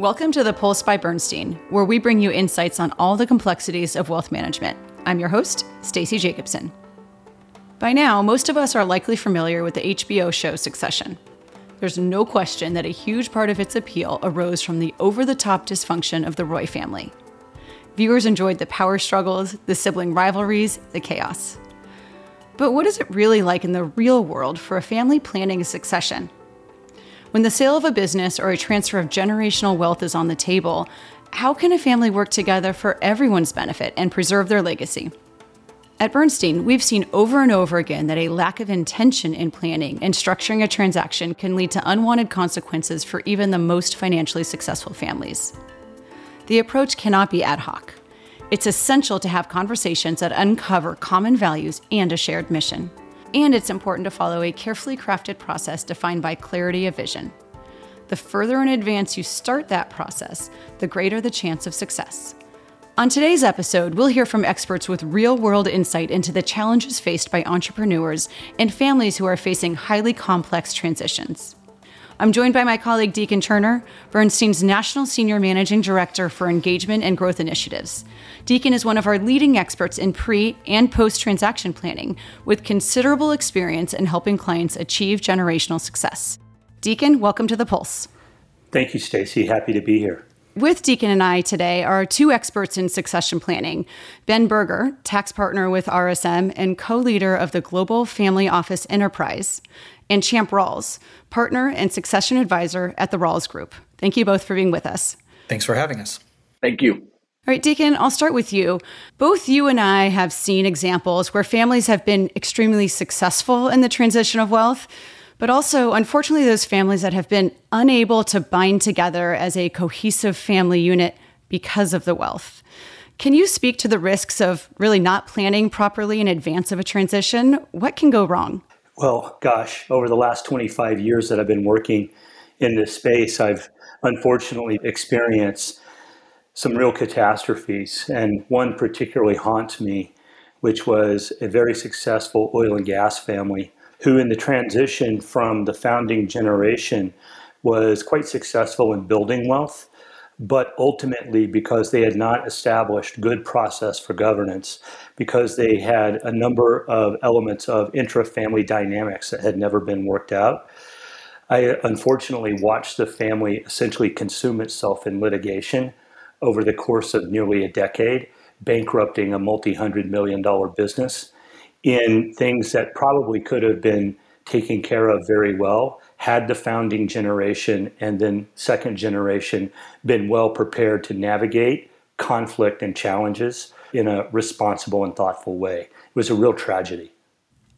Welcome to the Pulse by Bernstein, where we bring you insights on all the complexities of wealth management. I'm your host, Stacie Jacobsen. By now, most of us are likely familiar with the HBO show Succession. There's no question that a huge part of its appeal arose from the over the top dysfunction of the Roy family. Viewers enjoyed the power struggles, the sibling rivalries, the chaos. But what is it really like in the real world for a family planning a succession? When the sale of a business or a transfer of generational wealth is on the table, how can a family work together for everyone's benefit and preserve their legacy? At Bernstein, we've seen over and over again that a lack of intention in planning and structuring a transaction can lead to unwanted consequences for even the most financially successful families. The approach cannot be ad hoc. It's essential to have conversations that uncover common values and a shared mission and it's important to follow a carefully crafted process defined by clarity of vision. The further in advance you start that process, the greater the chance of success. On today's episode, we'll hear from experts with real world insight into the challenges faced by entrepreneurs and families who are facing highly complex transitions. I'm joined by my colleague Deacon Turner, Bernstein's National Senior Managing Director for Engagement and Growth Initiatives. Deacon is one of our leading experts in pre and post transaction planning, with considerable experience in helping clients achieve generational success. Deacon, welcome to the Pulse. Thank you, Stacie. Happy to be here. With Deacon and I today are two experts in succession planning Ben Berger, tax partner with RSM and co leader of the Global Family Office Enterprise, and Champ Rawls, partner and succession advisor at the Rawls Group. Thank you both for being with us. Thanks for having us. Thank you. All right, Deacon, I'll start with you. Both you and I have seen examples where families have been extremely successful in the transition of wealth, but also, unfortunately, those families that have been unable to bind together as a cohesive family unit because of the wealth. Can you speak to the risks of really not planning properly in advance of a transition? What can go wrong? Well, gosh, over the last 25 years that I've been working in this space, I've unfortunately experienced some real catastrophes. And one particularly haunts me, which was a very successful oil and gas family who, in the transition from the founding generation, was quite successful in building wealth but ultimately because they had not established good process for governance, because they had a number of elements of intra-family dynamics that had never been worked out. I unfortunately watched the family essentially consume itself in litigation over the course of nearly a decade, bankrupting a multi-hundred million dollar business in things that probably could have been taken care of very well had the founding generation and then second generation been well prepared to navigate conflict and challenges in a responsible and thoughtful way. It was a real tragedy.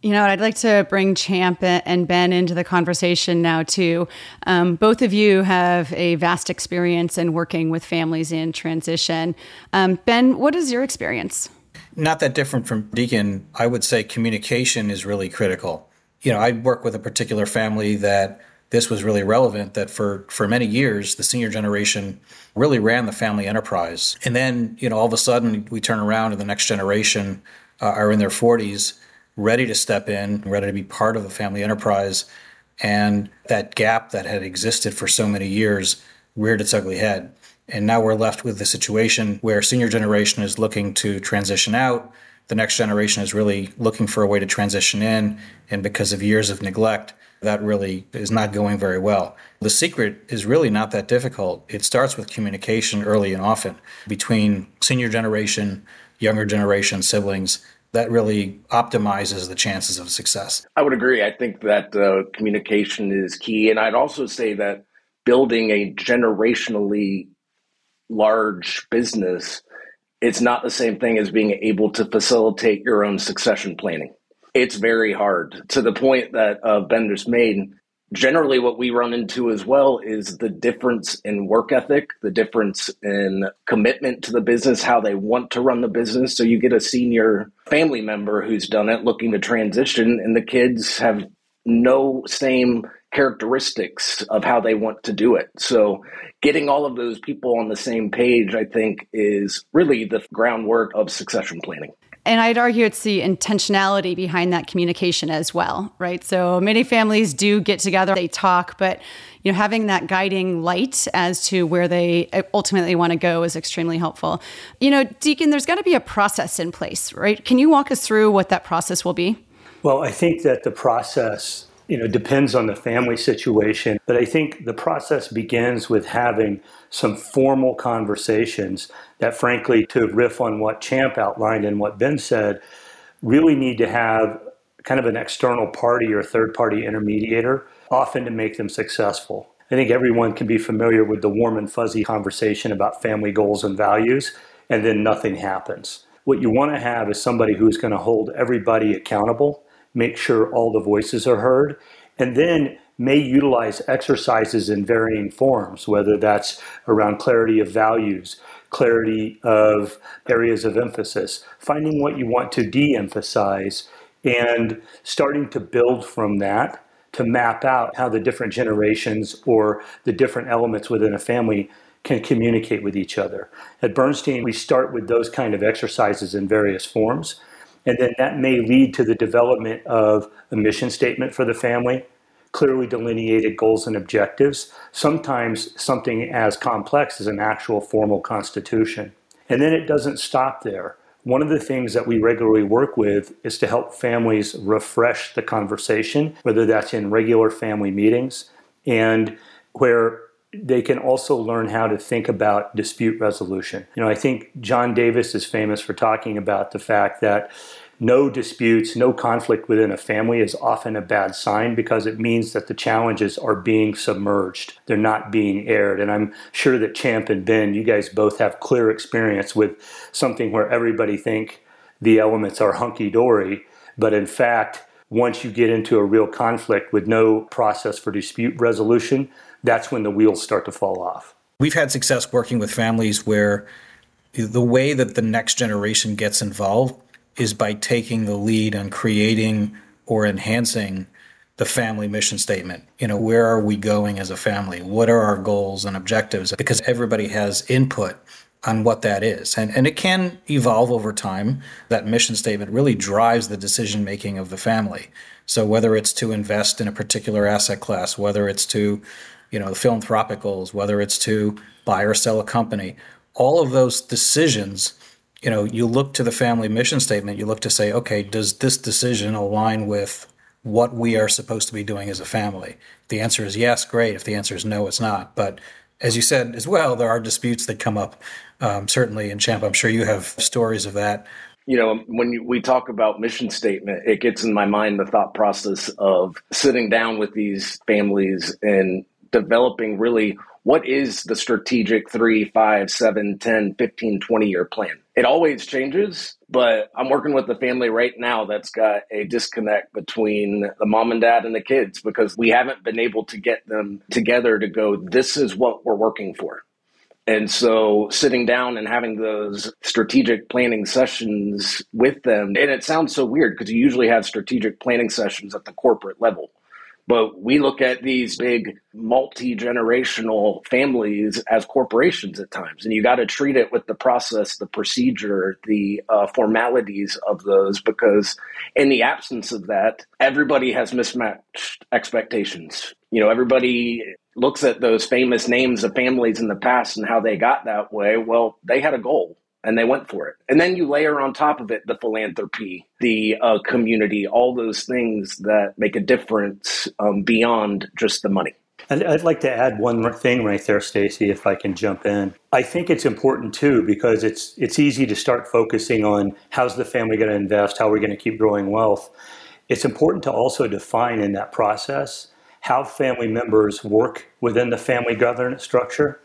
You know, I'd like to bring Champ and Ben into the conversation now, too. Um, both of you have a vast experience in working with families in transition. Um, ben, what is your experience? Not that different from Deacon. I would say communication is really critical you know, I work with a particular family that this was really relevant that for for many years the senior generation really ran the family enterprise. And then you know all of a sudden we turn around and the next generation uh, are in their 40s ready to step in ready to be part of the family enterprise. And that gap that had existed for so many years reared its ugly head. And now we're left with the situation where senior generation is looking to transition out the next generation is really looking for a way to transition in. And because of years of neglect, that really is not going very well. The secret is really not that difficult. It starts with communication early and often between senior generation, younger generation, siblings. That really optimizes the chances of success. I would agree. I think that uh, communication is key. And I'd also say that building a generationally large business it's not the same thing as being able to facilitate your own succession planning. It's very hard to the point that uh, Ben just made. Generally, what we run into as well is the difference in work ethic, the difference in commitment to the business, how they want to run the business. So you get a senior family member who's done it looking to transition, and the kids have no same characteristics of how they want to do it. So, getting all of those people on the same page, I think, is really the groundwork of succession planning. And I'd argue it's the intentionality behind that communication as well, right? So many families do get together, they talk, but you know, having that guiding light as to where they ultimately want to go is extremely helpful. You know, Deacon, there's got to be a process in place, right? Can you walk us through what that process will be? Well, I think that the process you know depends on the family situation but i think the process begins with having some formal conversations that frankly to riff on what champ outlined and what ben said really need to have kind of an external party or third party intermediator often to make them successful. I think everyone can be familiar with the warm and fuzzy conversation about family goals and values and then nothing happens. What you want to have is somebody who's going to hold everybody accountable make sure all the voices are heard, and then may utilize exercises in varying forms, whether that's around clarity of values, clarity of areas of emphasis, finding what you want to de emphasize, and starting to build from that to map out how the different generations or the different elements within a family can communicate with each other. At Bernstein, we start with those kind of exercises in various forms. And then that may lead to the development of a mission statement for the family, clearly delineated goals and objectives, sometimes something as complex as an actual formal constitution. And then it doesn't stop there. One of the things that we regularly work with is to help families refresh the conversation, whether that's in regular family meetings and where they can also learn how to think about dispute resolution. You know, I think John Davis is famous for talking about the fact that no disputes, no conflict within a family is often a bad sign because it means that the challenges are being submerged. They're not being aired. And I'm sure that Champ and Ben, you guys both have clear experience with something where everybody think the elements are hunky dory, but in fact, once you get into a real conflict with no process for dispute resolution, that's when the wheels start to fall off. We've had success working with families where the way that the next generation gets involved is by taking the lead on creating or enhancing the family mission statement. You know, where are we going as a family? What are our goals and objectives? Because everybody has input on what that is. And, and it can evolve over time. That mission statement really drives the decision making of the family. So whether it's to invest in a particular asset class, whether it's to you know, the philanthropic goals, whether it's to buy or sell a company, all of those decisions, you know, you look to the family mission statement, you look to say, okay, does this decision align with what we are supposed to be doing as a family? If the answer is yes, great. If the answer is no, it's not. But as you said as well, there are disputes that come up. Um, certainly in Champ, I'm sure you have stories of that. You know, when we talk about mission statement, it gets in my mind the thought process of sitting down with these families and developing really what is the strategic three, five, seven, 10, 15, 20 year plan. It always changes, but I'm working with a family right now that's got a disconnect between the mom and dad and the kids because we haven't been able to get them together to go, this is what we're working for. And so sitting down and having those strategic planning sessions with them, and it sounds so weird because you usually have strategic planning sessions at the corporate level but we look at these big multi generational families as corporations at times. And you got to treat it with the process, the procedure, the uh, formalities of those, because in the absence of that, everybody has mismatched expectations. You know, everybody looks at those famous names of families in the past and how they got that way. Well, they had a goal and they went for it. And then you layer on top of it the philanthropy, the uh, community, all those things that make a difference um, beyond just the money. And I'd like to add one thing right there, Stacie, if I can jump in. I think it's important too because it's it's easy to start focusing on how's the family going to invest, how are we're going to keep growing wealth. It's important to also define in that process how family members work within the family governance structure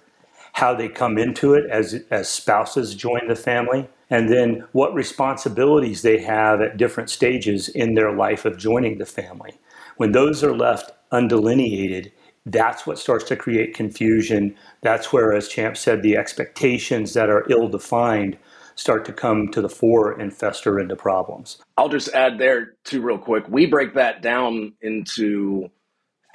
how they come into it as, as spouses join the family, and then what responsibilities they have at different stages in their life of joining the family. When those are left undelineated, that's what starts to create confusion. That's where, as Champ said, the expectations that are ill defined start to come to the fore and fester into problems. I'll just add there, too, real quick. We break that down into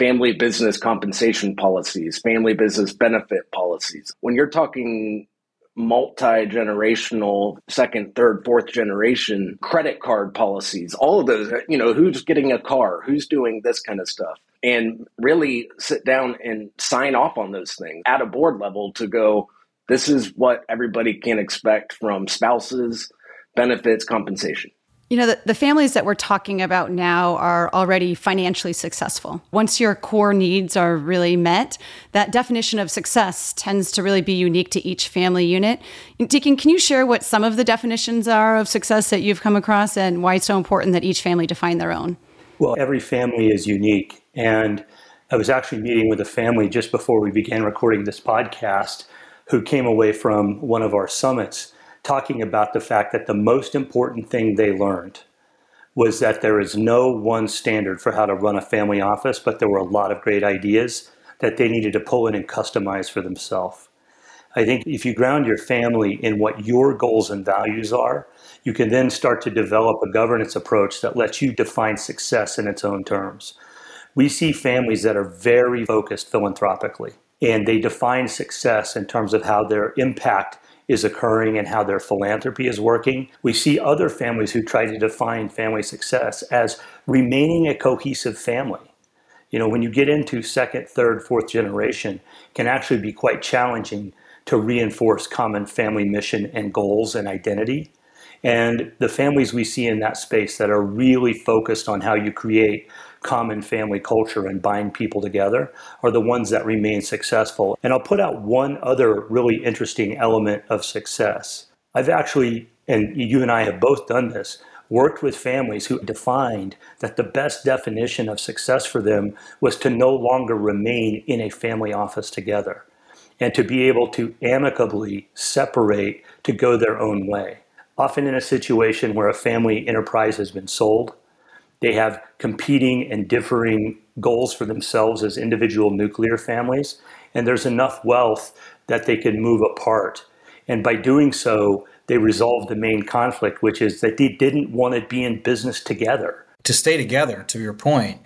family business compensation policies, family business benefit policies. When you're talking multi generational, second, third, fourth generation credit card policies, all of those, you know, who's getting a car, who's doing this kind of stuff, and really sit down and sign off on those things at a board level to go, this is what everybody can expect from spouses, benefits, compensation. You know, the, the, families that we're talking about now are already financially successful. Once your core needs are really met, that definition of success tends to really be unique to each family unit. Deacon, can you share what some of the definitions are of success that you've come across and why it's so important that each family define their own? Well, every family is unique. And I was actually meeting with a family just before we began recording this podcast who came away from one of our summits talking about the fact that the most important thing they learned was that there is no one standard for how to run a family office, but there were a lot of great ideas that they needed to pull in and customize for themselves. I think if you ground your family in what your goals and values are, you can then start to develop a governance approach that lets you define success in its own terms. We see families that are very focused philanthropically, and they define success in terms of how their impact is occurring and how their philanthropy is working. We see other families who try to define family success as remaining a cohesive family. You know, when you get into second, third, fourth generation, can actually be quite challenging to reinforce common family mission and goals and identity. And the families we see in that space that are really focused on how you create common family culture and bind people together are the ones that remain successful. And I'll put out one other really interesting element of success. I've actually, and you and I have both done this, worked with families who defined that the best definition of success for them was to no longer remain in a family office together and to be able to amicably separate to go their own way. Often in a situation where a family enterprise has been sold, they have competing and differing goals for themselves as individual nuclear families, and there's enough wealth that they can move apart. And by doing so, they resolve the main conflict, which is that they didn't want to be in business together. To stay together, to your point,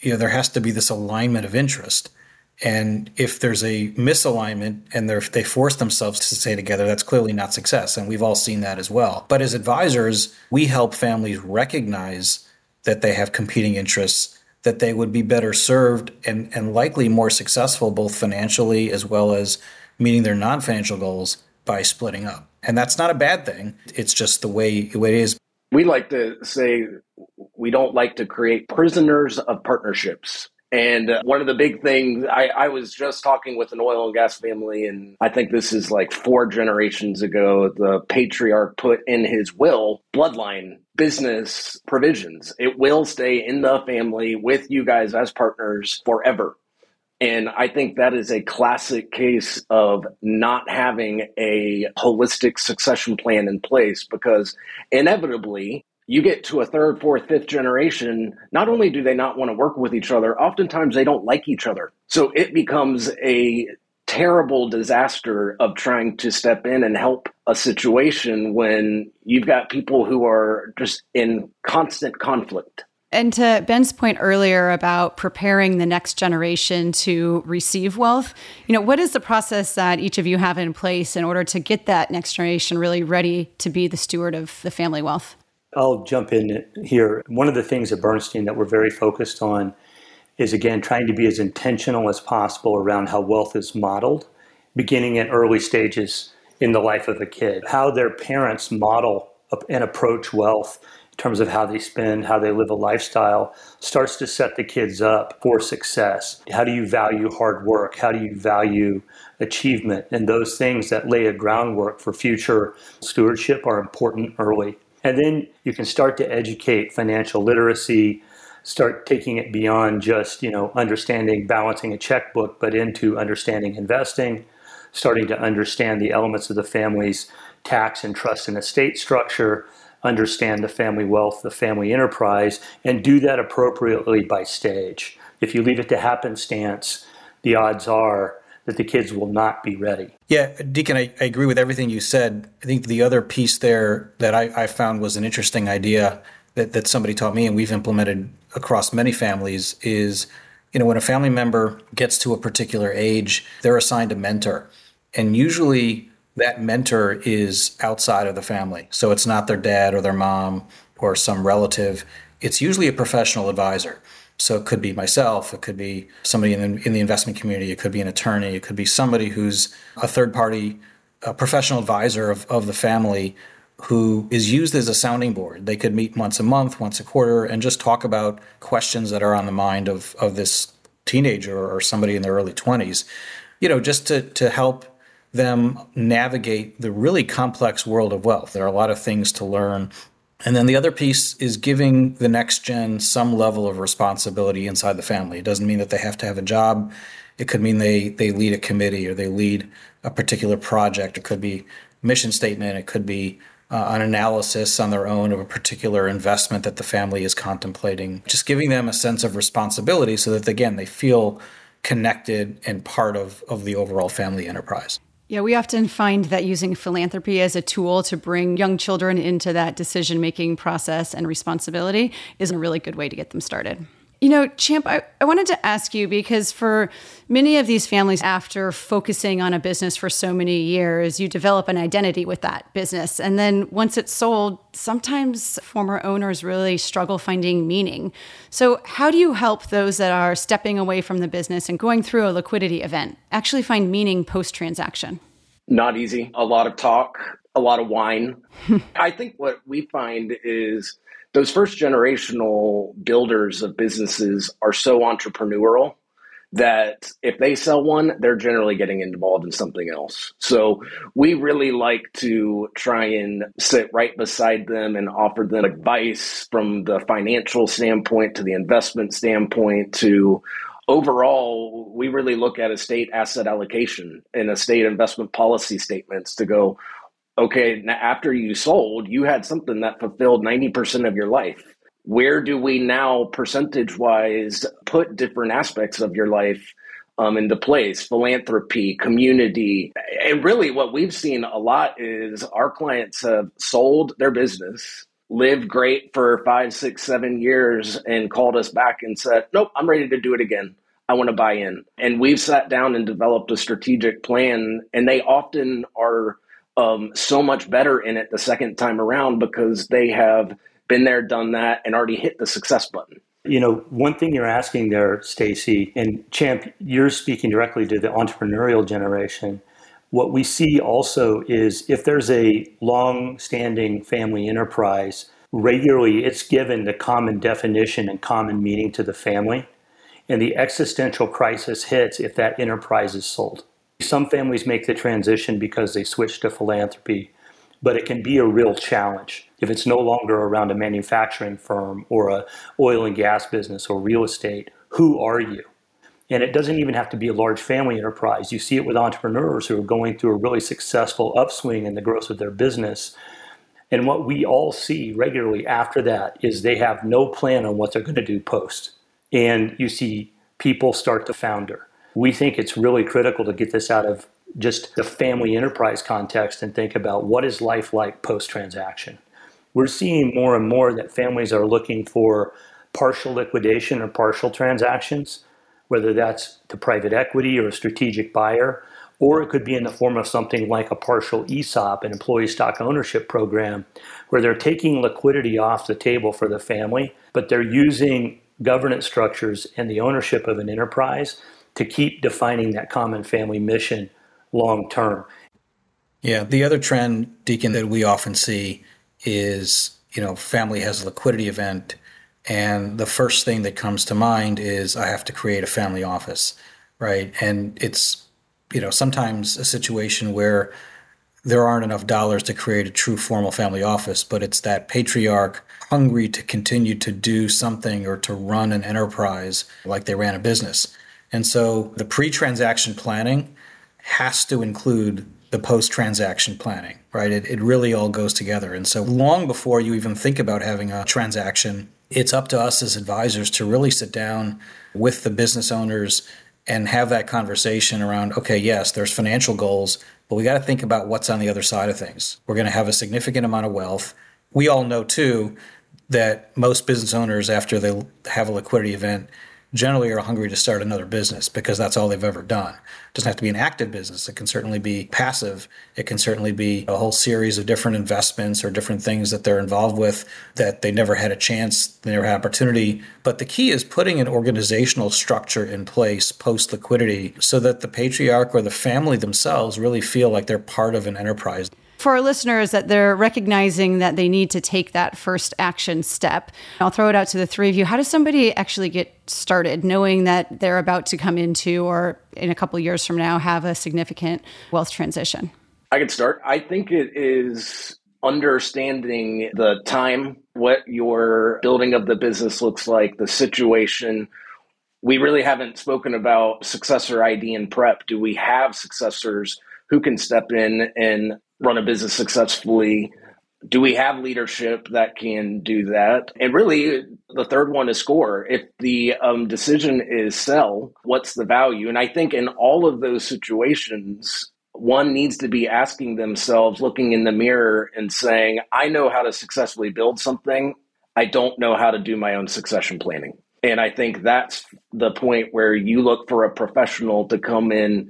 you know, there has to be this alignment of interest. And if there's a misalignment and they force themselves to stay together, that's clearly not success. And we've all seen that as well. But as advisors, we help families recognize that they have competing interests, that they would be better served and, and likely more successful, both financially as well as meeting their non financial goals by splitting up. And that's not a bad thing. It's just the way, it is. We like to say we don't like to create prisoners of partnerships. And uh, one of the big things, I, I, was just talking with an oil and gas family, and I think this is like four generations ago. The patriarch put in his will bloodline business provisions. It will stay in the family with you guys as partners forever. And I think that is a classic case of not having a holistic succession plan in place because inevitably you get to a third, fourth, fifth generation, not only do they not want to work with each other, oftentimes they don't like each other. So it becomes a terrible disaster of trying to step in and help a situation when you've got people who are just in constant conflict. And to Ben's point earlier about preparing the next generation to receive wealth, you know, what is the process that each of you have in place in order to get that next generation really ready to be the steward of the family wealth? I'll jump in here. One of the things at Bernstein that we're very focused on is again trying to be as intentional as possible around how wealth is modeled, beginning at early stages in the life of a kid. How their parents model and approach wealth in terms of how they spend, how they live a lifestyle, starts to set the kids up for success. How do you value hard work? How do you value achievement? And those things that lay a groundwork for future stewardship are important early. And then you can start to educate financial literacy, start taking it beyond just, you know, understanding balancing a checkbook, but into understanding investing, starting to understand the elements of the family's tax and trust and estate structure, understand the family wealth, the family enterprise, and do that appropriately by stage. If you leave it to happenstance, the odds are that the kids will not be ready. Yeah, Deacon, I, I agree with everything you said. I think the other piece there that I, I found was an interesting idea that, that somebody taught me and we've implemented across many families is you know when a family member gets to a particular age they're assigned a mentor and usually that mentor is outside of the family. So it's not their dad or their mom or some relative. It's usually a professional advisor. So it could be myself, it could be somebody in the, in the investment community, it could be an attorney, it could be somebody who's a third party a professional advisor of, of the family who is used as a sounding board. They could meet once a month, once a quarter, and just talk about questions that are on the mind of, of this teenager or somebody in their early 20s, you know, just to, to help them navigate the really complex world of wealth. There are a lot of things to learn. And then the other piece is giving the next gen some level of responsibility inside the family. It doesn't mean that they have to have a job. It could mean they they lead a committee or they lead a particular project. It could be mission statement. It could be uh, an analysis on their own of a particular investment that the family is contemplating. Just giving them a sense of responsibility so that again they feel connected and part of of the overall family enterprise. Yeah, we often find that using philanthropy as a tool to bring young children into that decision making process and responsibility is a really good way to get them started. You know, Champ, I, I wanted to ask you because for many of these families, after focusing on a business for so many years, you develop an identity with that business. And then once it's sold, sometimes former owners really struggle finding meaning. So, how do you help those that are stepping away from the business and going through a liquidity event actually find meaning post transaction? Not easy. A lot of talk, a lot of wine. I think what we find is those first generational builders of businesses are so entrepreneurial that if they sell one, they're generally getting involved in something else. So we really like to try and sit right beside them and offer them advice from the financial standpoint to the investment standpoint to overall, we really look at estate asset allocation and estate investment policy statements to go, okay, after you sold, you had something that fulfilled 90% of your life. Where do we now, percentage wise, put different aspects of your life um, into place? Philanthropy, community. And really, what we've seen a lot is our clients have sold their business, lived great for five, six, seven years, and called us back and said, Nope, I'm ready to do it again. I want to buy in. And we've sat down and developed a strategic plan, and they often are um, so much better in it the second time around because they have been there, done that, and already hit the success button. You know, one thing you're asking there, Stacie, and Champ, you're speaking directly to the entrepreneurial generation. What we see also is if there's a long-standing family enterprise, regularly it's given the common definition and common meaning to the family, and the existential crisis hits if that enterprise is sold. Some families make the transition because they switch to philanthropy, but it can be a real challenge if it's no longer around a manufacturing firm or a oil and gas business or real estate. Who are you? And it doesn't even have to be a large family enterprise. You see it with entrepreneurs who are going through a really successful upswing in the growth of their business. And what we all see regularly after that is they have no plan on what they're going to do post. And you see people start to founder we think it's really critical to get this out of just the family enterprise context and think about what is life like post transaction. We're seeing more and more that families are looking for partial liquidation or partial transactions, whether that's to private equity or a strategic buyer, or it could be in the form of something like a partial ESOP, an employee stock ownership program, where they're taking liquidity off the table for the family, but they're using governance structures and the ownership of an enterprise to keep defining that common family mission long term. Yeah, the other trend, Deacon, that we often see is you know, family has a liquidity event, and the first thing that comes to mind is I have to create a family office, right? And it's you know sometimes a situation where there aren't enough dollars to create a true formal family office, but it's that patriarch hungry to continue to do something or to run an enterprise like they ran a business. And so the pre transaction planning has to include the post transaction planning, right? It, it really all goes together. And so long before you even think about having a transaction, it's up to us as advisors to really sit down with the business owners and have that conversation around okay, yes, there's financial goals, but we got to think about what's on the other side of things. We're going to have a significant amount of wealth. We all know too that most business owners, after they have a liquidity event, generally are hungry to start another business because that's all they've ever done. It doesn't have to be an active business. It can certainly be passive. It can certainly be a whole series of different investments or different things that they're involved with that they never had a chance, they never had opportunity. But the key is putting an organizational structure in place post liquidity so that the patriarch or the family themselves really feel like they're part of an enterprise for our listeners that they're recognizing that they need to take that first action step. I'll throw it out to the three of you. How does somebody actually get started knowing that they're about to come into or in a couple years from now have a significant wealth transition? I can start. I think it is understanding the time, what your building of the business looks like, the situation. We really haven't spoken about successor ID and prep. Do we have successors who can step in and run a business successfully? Do we have leadership that can do that? And really, the third one is score. If the um, decision is sell, what's the value? And I think in all of those situations, one needs to be asking themselves, looking in the mirror and saying, I know how to successfully build something. I don't know how to do my own succession planning. And I think that's the point where you look for a professional to come in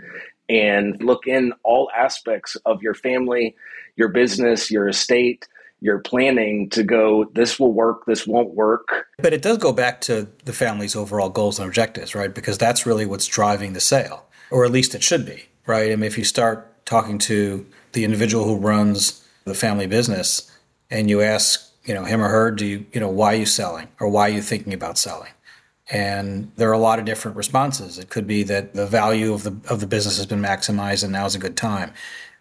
and look in all aspects of your family, your business, your estate, your planning to go, this will work, this won't work. But it does go back to the family's overall goals and objectives, right? Because that's really what's driving the sale, or at least it should be, right? I mean, if you start talking to the individual who runs the family business and you ask, you know, him or her, do you, you know, why are you selling or why are you thinking about selling? And there are a lot of different responses. It could be that the value of the of the business has been maximized and now is a good time.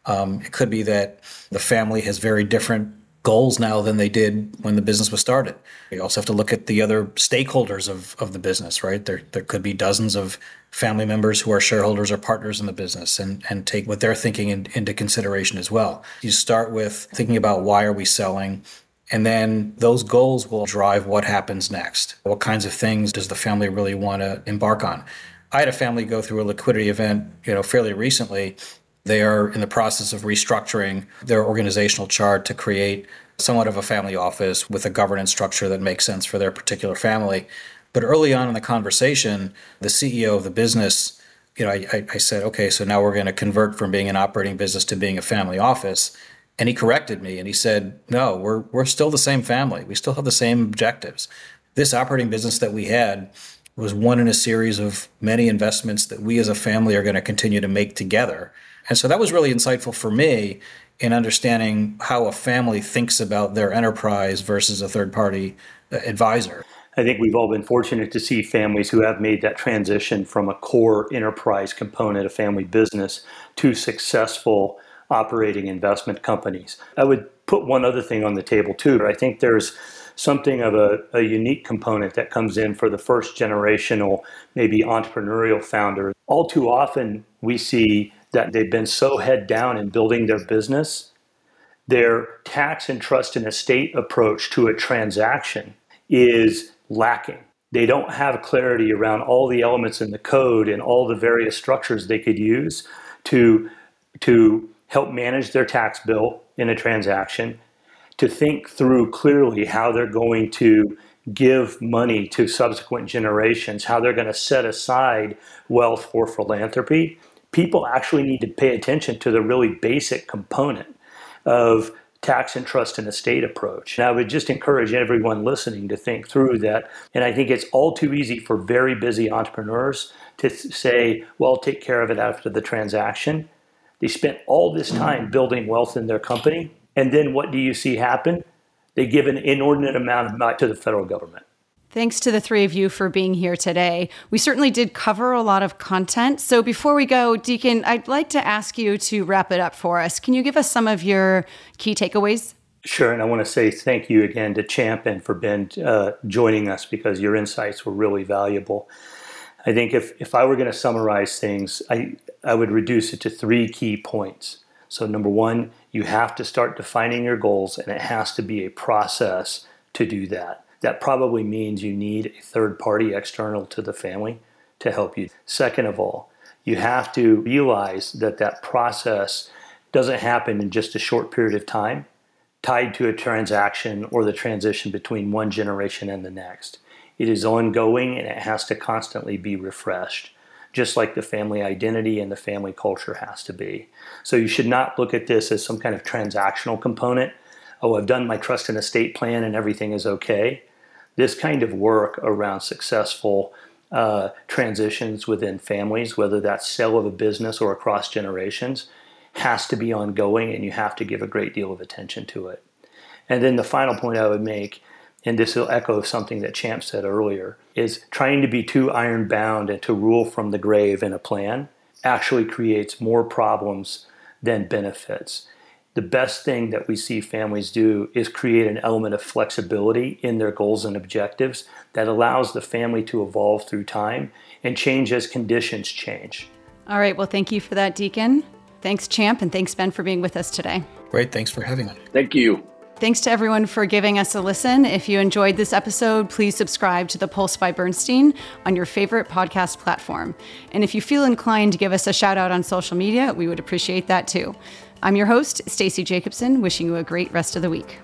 Um, it could be that the family has very different goals now than they did when the business was started. You also have to look at the other stakeholders of, of the business, right? There, there could be dozens of family members who are shareholders or partners in the business and, and take what they're thinking in, into consideration as well. You start with thinking about why are we selling? And then those goals will drive what happens next. What kinds of things does the family really want to embark on? I had a family go through a liquidity event, you know, fairly recently. They are in the process of restructuring their organizational chart to create somewhat of a family office with a governance structure that makes sense for their particular family. But early on in the conversation, the CEO of the business, you know, I, I said, okay, so now we're going to convert from being an operating business to being a family office. And he corrected me and he said, No, we're, we're still the same family. We still have the same objectives. This operating business that we had was one in a series of many investments that we as a family are going to continue to make together. And so that was really insightful for me in understanding how a family thinks about their enterprise versus a third party uh, advisor. I think we've all been fortunate to see families who have made that transition from a core enterprise component of family business to successful operating investment companies. I would put one other thing on the table too. I think there's something of a, a, unique component that comes in for the first generational, maybe entrepreneurial founder. All too often, we see that they've been so head down in building their business, their tax and trust and estate approach to a transaction is lacking. They don't have clarity around all the elements in the code and all the various structures they could use to, to help manage their tax bill in a transaction, to think through clearly how they're going to give money to subsequent generations, how they're going to set aside wealth for philanthropy. People actually need to pay attention to the really basic component of tax and trust and estate approach. And I would just encourage everyone listening to think through that. And I think it's all too easy for very busy entrepreneurs to say, well, take care of it after the transaction. They spent all this time building wealth in their company. And then what do you see happen? They give an inordinate amount of money to the federal government. Thanks to the three of you for being here today. We certainly did cover a lot of content. So before we go, Deacon, I'd like to ask you to wrap it up for us. Can you give us some of your key takeaways? Sure, and I want to say thank you again to Champ and for Ben uh, joining us because your insights were really valuable. I think if, if I were going to summarize things, I, I would reduce it to three key points. So, number one, you have to start defining your goals, and it has to be a process to do that. That probably means you need a third party external to the family to help you. Second of all, you have to realize that that process doesn't happen in just a short period of time, tied to a transaction or the transition between one generation and the next. It is ongoing and it has to constantly be refreshed, just like the family identity and the family culture has to be. So you should not look at this as some kind of transactional component. Oh, I've done my trust and estate plan and everything is okay. This kind of work around successful uh, transitions within families, whether that's sale of a business or across generations, has to be ongoing and you have to give a great deal of attention to it. And then the final point I would make, and this will echo something that Champ said earlier, is trying to be too iron bound and to rule from the grave in a plan actually creates more problems than benefits. The best thing that we see families do is create an element of flexibility in their goals and objectives that allows the family to evolve through time and change as conditions change. All right. Well, thank you for that, Deacon. Thanks, Champ, and thanks, Ben, for being with us today. Great. Thanks for having me. Thank you. Thanks to everyone for giving us a listen. If you enjoyed this episode, please subscribe to The Pulse by Bernstein on your favorite podcast platform. And if you feel inclined to give us a shout out on social media, we would appreciate that too. I'm your host, Stacie Jacobsen, wishing you a great rest of the week.